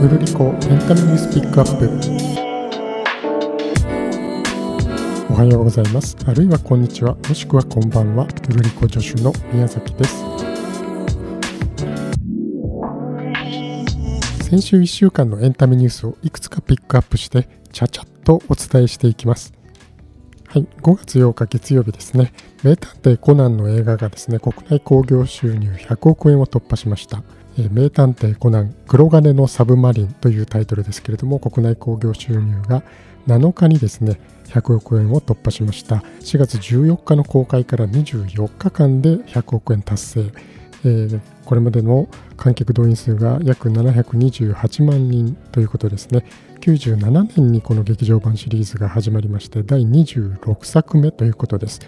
うるりこエンタメニュースピックアップ。おはようございます。あるいはこんにちは。もしくはこんばんは。うるりこ助手の宮崎です。先週1週間のエンタメニュースをいくつかピックアップしてちゃちゃっとお伝えしていきます。はい、5月8日月曜日ですね、名探偵コナンの映画がですね、国内興行収入100億円を突破しました。え名探偵コナン黒金のサブマリンというタイトルですけれども、国内興行収入が7日にですね、100億円を突破しました。4月14日の公開から24日間で100億円達成。えー、これまでの観客動員数が約728万人ということですね。97年にこの劇場版シリーズが始まりまして第26作目ということです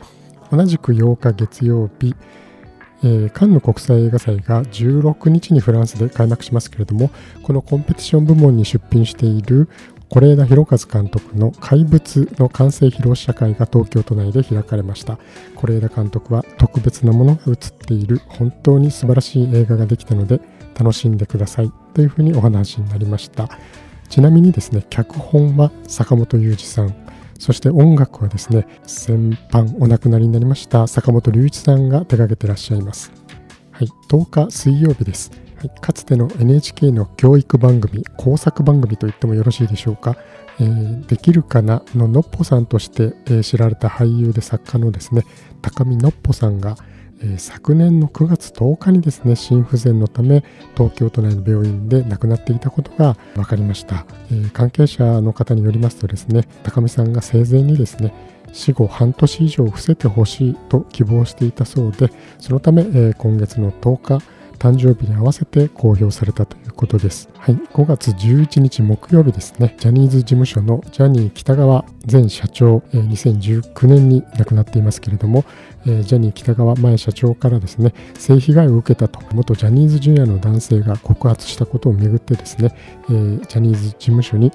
同じく8日月曜日、えー、カンヌ国際映画祭が16日にフランスで開幕しますけれどもこのコンペティション部門に出品している是枝裕和監督の「怪物」の完成披露試写会が東京都内で開かれました是枝監督は特別なものが映っている本当に素晴らしい映画ができたので楽しんでくださいというふうにお話になりましたちなみにですね、脚本は坂本雄二さん、そして音楽はですね、先般お亡くなりになりました坂本龍一さんが手掛けてらっしゃいます。はい、10日水曜日です。かつての NHK の教育番組、工作番組と言ってもよろしいでしょうか。えー、できるかなののっぽさんとして、えー、知られた俳優で作家のですね、高見のっぽさんが、えー、昨年の9月10日にですね心不全のため東京都内の病院で亡くなっていたことが分かりました、関係者の方によりますとですね高見さんが生前にですね死後半年以上伏せてほしいと希望していたそうでそのため、今月の10日誕生日に合わせて公表されたということです。はい、5月11日木曜日ですね、ジャニーズ事務所のジャニー北川前社長、え、2019年に亡くなっていますけれども、ジャニー北川前社長からですね、性被害を受けたと、元ジャニーズジュニアの男性が告発したことをめぐってですね、ジャニーズ事務所に、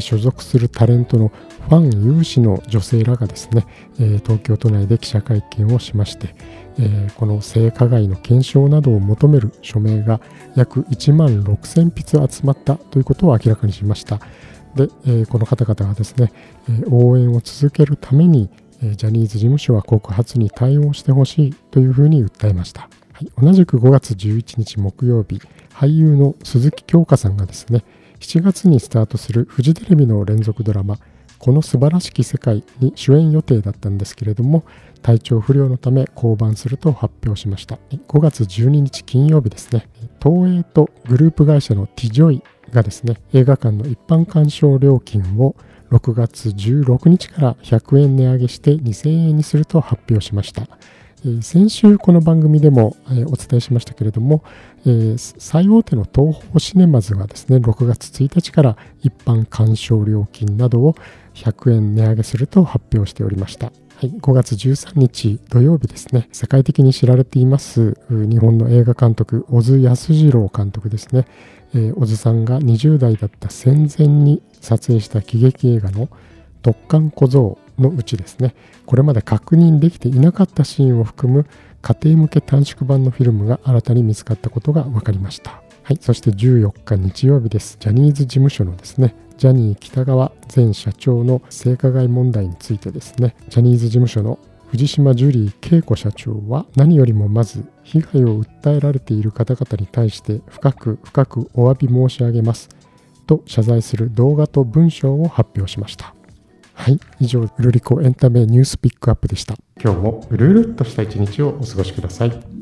所属するタレントのファン有志の女性らがですね、東京都内で記者会見をしまして、えー、この性加害の検証などを求める署名が約1万6000筆集まったということを明らかにしました。で、えー、この方々はですね、えー、応援を続けるために、えジャニーズ事務所は告発に対応してほしいというふうに訴えました。はい、同じく5月11日木曜日、俳優の鈴木京香さんがですね、7月にスタートするフジテレビの連続ドラマ、この素晴らしき世界に主演予定だったんですけれども体調不良のため降板すると発表しました。5月12日金曜日ですね。東映とグループ会社のティジョイがですね映画館の一般鑑賞料金を6月16日から100円値上げして2000円にすると発表しました。先週この番組でもお伝えしましたけれども、最大手の東宝シネマズはですね、6月1日から一般鑑賞料金などを100円値上げすると発表しておりました。はい、5月13日土曜日ですね、世界的に知られています日本の映画監督、小津安二郎監督ですね、えー、小津さんが20代だった戦前に撮影した喜劇映画の突貫小僧のうちですね、これまで確認できていなかったシーンを含む家庭向け短縮版のフィルムが新たに見つかったことが分かりました。はい、そして14日日曜日です。ジャニーズ事務所のですね、ジャニー北川前社長の性加害問題についてですね、ジャニーズ事務所の藤島ジュリー恵子社長は何よりもまず被害を訴えられている方々に対して深く深くお詫び申し上げますと謝罪する動画と文章を発表しました。はい、以上、うるりこエンタメニュースピックアップでした。今日もうるうるっとした一日をお過ごしください。